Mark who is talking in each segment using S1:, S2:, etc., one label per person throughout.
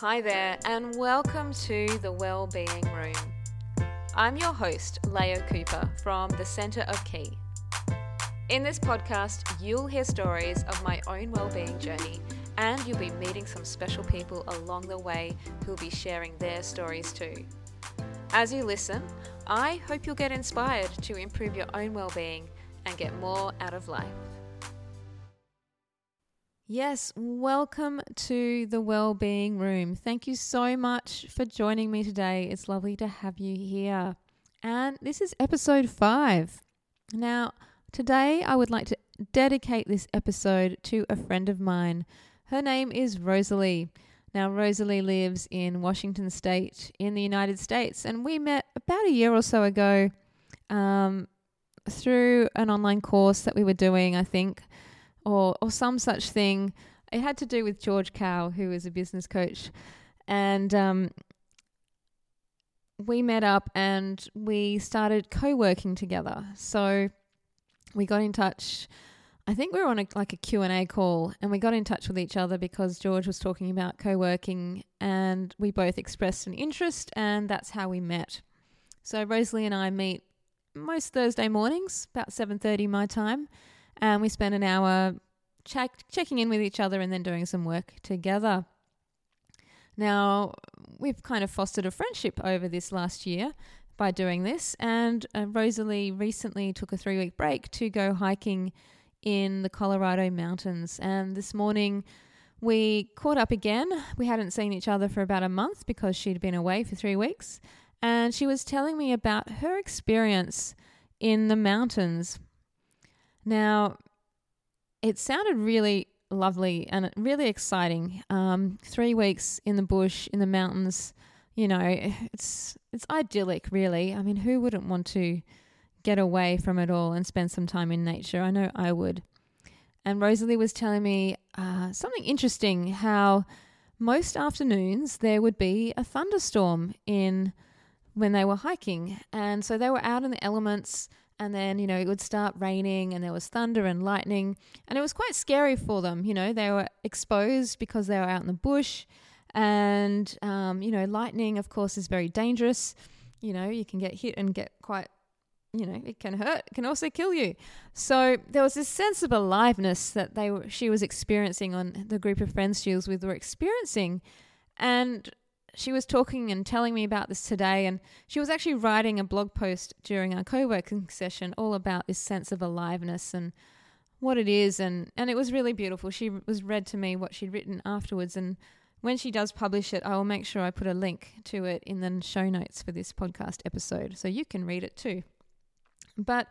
S1: Hi there, and welcome to the Wellbeing Room. I'm your host, Leah Cooper from the Centre of Ki. In this podcast, you'll hear stories of my own well-being journey, and you'll be meeting some special people along the way who'll be sharing their stories too. As you listen, I hope you'll get inspired to improve your own well-being and get more out of life. Yes, welcome to the Wellbeing Room. Thank you so much for joining me today. It's lovely to have you here. And this is episode five. Now, today I would like to dedicate this episode to a friend of mine. Her name is Roselie. Now, Roselie lives in Washington State in the United States, and we met about a year or so ago um, through an online course that we were doing, I think or or some such thing. It had to do with George Kao, who is a business coach, and um, we met up and we started co-working together. So we got in touch. I think we were on a, like a Q&A call and we got in touch with each other because George was talking about co-working and we both expressed an interest and that's how we met. So Roselie and I meet most Thursday mornings about 7:30 my time and we spend an hour check, checking in with each other and then doing some work together. Now, we've kind of fostered a friendship over this last year by doing this, and uh, Roselie recently took a three week break to go hiking in the Colorado mountains. And this morning, we caught up again. We hadn't seen each other for about a month because she'd been away for three weeks. And she was telling me about her experience in the mountains now, it sounded really lovely and really exciting. Um, three weeks in the bush, in the mountains, you know, it's it's idyllic, really. I mean, who wouldn't want to get away from it all and spend some time in nature? I know I would. And Roselie was telling me uh, something interesting how most afternoons there would be a thunderstorm in when they were hiking. And so they were out in the elements and then you know it would start raining and there was thunder and lightning. And it was quite scary for them you know they were exposed because they were out in the bush. And um, you know lightning of course is very dangerous. You know you can get hit and get quite you know it can hurt it can also kill you. So there was this sense of aliveness that they were she was experiencing on the group of friends she was with were experiencing. And she was talking and telling me about this today, and she was actually writing a blog post during our co working session all about this sense of aliveness and what it is. And, and it was really beautiful. She was read to me what she'd written afterwards. And when she does publish it, I will make sure I put a link to it in the show notes for this podcast episode so you can read it too. But,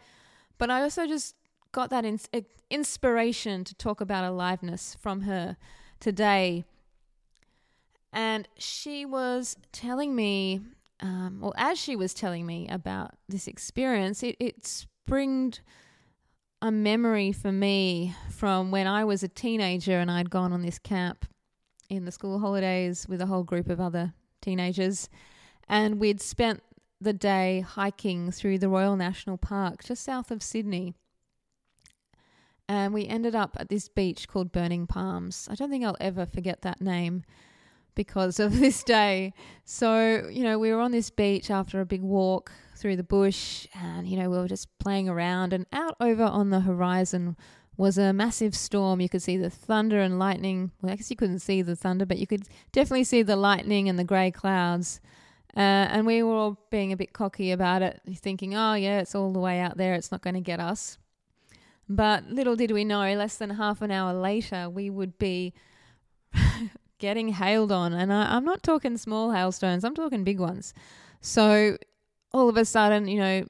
S1: but I also just got that in, inspiration to talk about aliveness from her today and she was telling me, um, well, as she was telling me about this experience, it, it springed a memory for me from when I was a teenager and I'd gone on this camp in the school holidays with a whole group of other teenagers. And we'd spent the day hiking through the Royal National Park just south of Sydney. And we ended up at this beach called Burning Palms. I don't think I'll ever forget that name because of this day. So, you know, we were on this beach after a big walk through the bush and, you know, we were just playing around and out over on the horizon was a massive storm. You could see the thunder and lightning. Well, I guess you couldn't see the thunder, but you could definitely see the lightning and the grey clouds. Uh, and we were all being a bit cocky about it, thinking, oh, yeah, it's all the way out there. It's not going to get us. But little did we know, less than half an hour later, we would be getting hailed on. And I, I'm not talking small hailstones, I'm talking big ones. So all of a sudden, you know,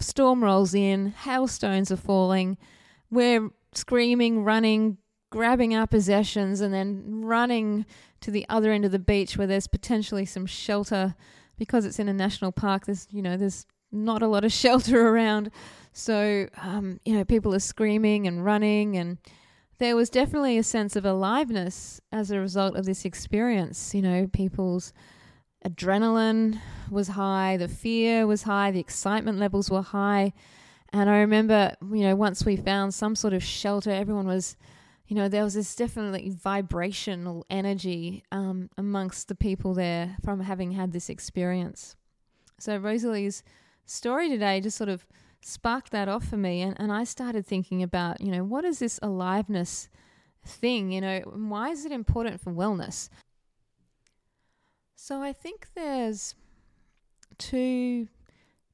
S1: storm rolls in, hailstones are falling. We're screaming, running, grabbing our possessions, and then running to the other end of the beach where there's potentially some shelter because it's in a national park. There's, you know, there's not a lot of shelter around. So, um, you know, people are screaming and running and there was definitely a sense of aliveness as a result of this experience. You know, people's adrenaline was high, the fear was high, the excitement levels were high. And I remember, you know, once we found some sort of shelter, everyone was, you know, there was this definitely vibrational energy um, amongst the people there from having had this experience. So Roselie's story today just sort of sparked that off for me, and, and I started thinking about, you know, what is this aliveness thing? You know, why is it important for wellness? So I think there's two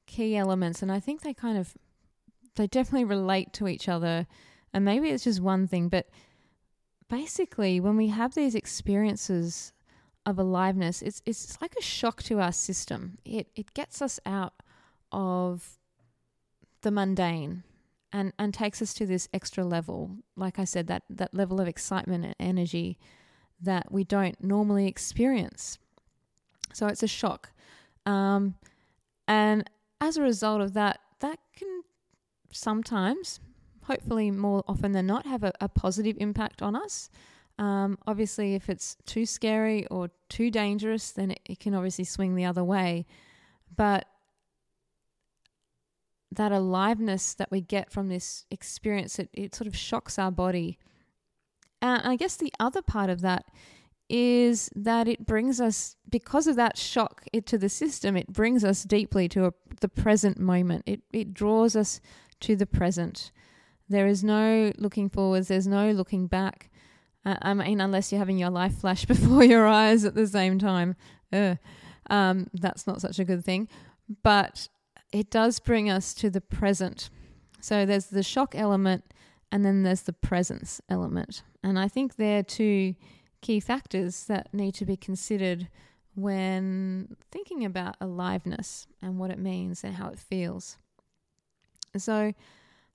S1: key elements, and I think they kind of they definitely relate to each other. And maybe it's just one thing, but basically, when we have these experiences of aliveness, it's it's like a shock to our system. It it gets us out of the mundane and and takes us to this extra level. Like I said, that that level of excitement and energy that we don't normally experience. So it's a shock. Um, and as a result of that, that can sometimes, hopefully more often than not, have a, a positive impact on us. Um, obviously, if it's too scary or too dangerous, then it, it can obviously swing the other way. But that aliveness that we get from this experience, it, it sort of shocks our body. And I guess the other part of that is that it brings us, because of that shock it, to the system, it brings us deeply to a, the present moment. It, it draws us to the present. There is no looking forwards, there's no looking back. Uh, I mean, unless you're having your life flash before your eyes at the same time. Um, that's not such a good thing. But it does bring us to the present. So there's the shock element and then there's the presence element. And I think they're two key factors that need to be considered when thinking about aliveness and what it means and how it feels. So,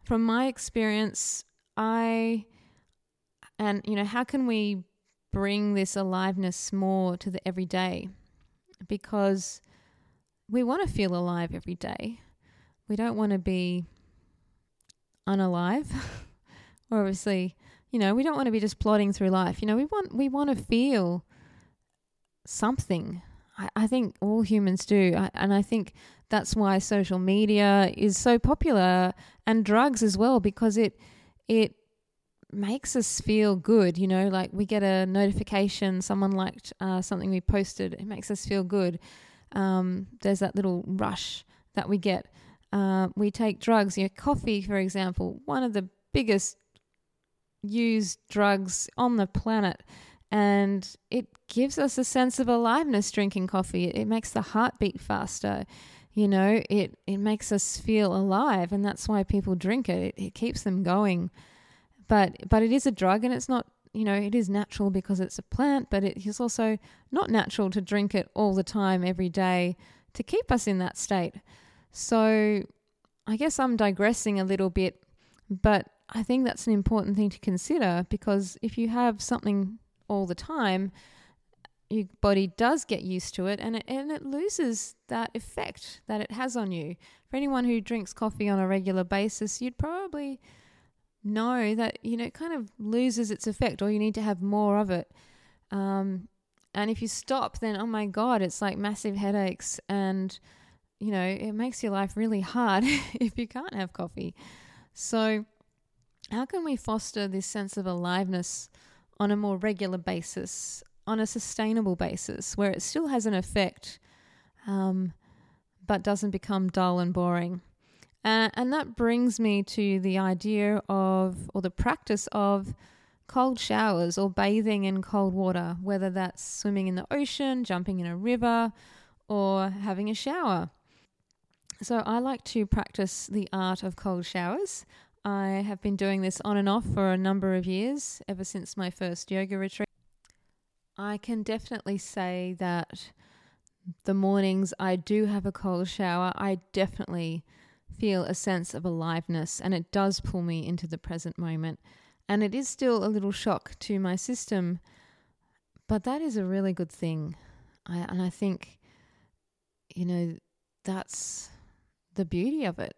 S1: from my experience, I and you know, how can we bring this aliveness more to the everyday? Because we want to feel alive every day. We don't want to be unalive. or obviously you know, we don't want to be just plodding through life. You know, we want we want to feel something. I, I think all humans do, I, and I think that's why social media is so popular and drugs as well because it it makes us feel good. You know, like we get a notification, someone liked uh, something we posted, it makes us feel good. Um, there's that little rush that we get. Uh, we take drugs, you know, coffee, for example, one of the biggest used drugs on the planet. And it gives us a sense of aliveness drinking coffee. It, makes the heart beat faster. You know, it, it makes us feel alive, and that's why people drink it. It, it keeps them going. But but it is a drug, and it's not you know, it is natural because it's a plant, but it is also not natural to drink it all the time, every day, to keep us in that state. So I guess I'm digressing a little bit, but I think that's an important thing to consider because if you have something all the time, your body does get used to it and it, and it loses that effect that it has on you. For anyone who drinks coffee on a regular basis, you'd probably know that you know it kind of loses its effect or you need to have more of it. Um, and if you stop, then oh my god, it's like massive headaches and you know it makes your life really hard if you can't have coffee. So how can we foster this sense of aliveness on a more regular basis, on a sustainable basis, where it still has an effect, um, but doesn't become dull and boring? Uh, and that brings me to the idea of, or the practice of, cold showers or bathing in cold water, whether that's swimming in the ocean, jumping in a river, or having a shower. So, I like to practice the art of cold showers. I have been doing this on and off for a number of years, ever since my first yoga retreat. I can definitely say that the mornings I do have a cold shower, I definitely feel a sense of aliveness and it does pull me into the present moment. And it is still a little shock to my system, but that is a really good thing. I, and I think, you know, that's the beauty of it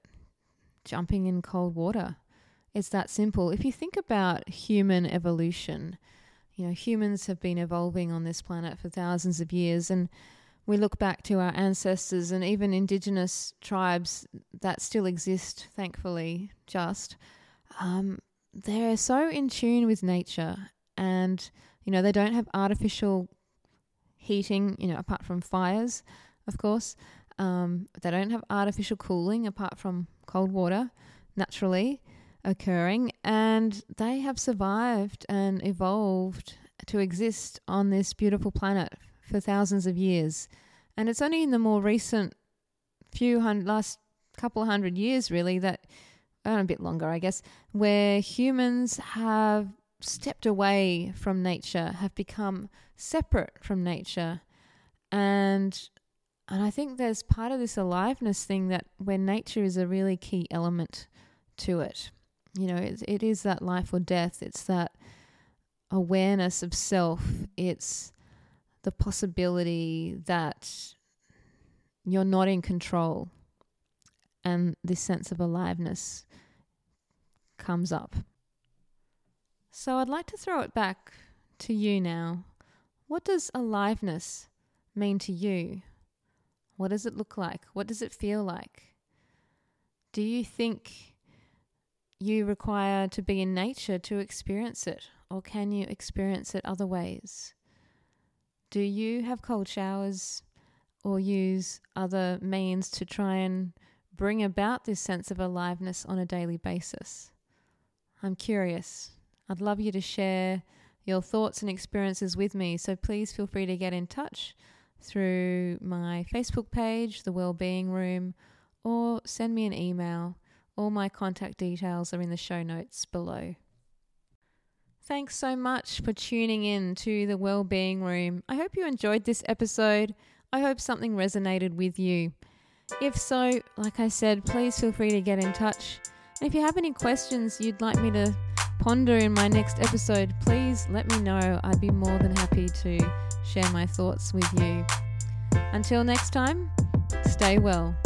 S1: jumping in cold water. It's that simple. If you think about human evolution, you know, humans have been evolving on this planet for thousands of years, and we look back to our ancestors and even indigenous tribes that still exist, thankfully, just. Um, they're so in tune with nature and you know they don't have artificial heating you know apart from fires of course um, they don't have artificial cooling apart from cold water naturally occurring and they have survived and evolved to exist on this beautiful planet for thousands of years and it's only in the more recent few hundred last couple hundred years really that uh, a bit longer, I guess, where humans have stepped away from nature, have become separate from nature. And and I think there's part of this aliveness thing that where nature is a really key element to it. You know, it, it is that life or death. It's that awareness of self. It's the possibility that you're not in control and this sense of aliveness comes up. So I'd like to throw it back to you now. What does aliveness mean to you? What does it look like? What does it feel like? Do you think you require to be in nature to experience it, or can you experience it other ways? Do you have cold showers or use other means to try and bring about this sense of aliveness on a daily basis? I'm curious. I'd love you to share your thoughts and experiences with me, so please feel free to get in touch through my Facebook page, The Wellbeing Room, or send me an email. All my contact details are in the show notes below. Thanks so much for tuning in to the Wellbeing Room. I hope you enjoyed this episode. I hope something resonated with you. If so, like I said, please feel free to get in touch. And if you have any questions you'd like me to ponder in my next episode, please let me know. I'd be more than happy to share my thoughts with you. Until next time, stay well.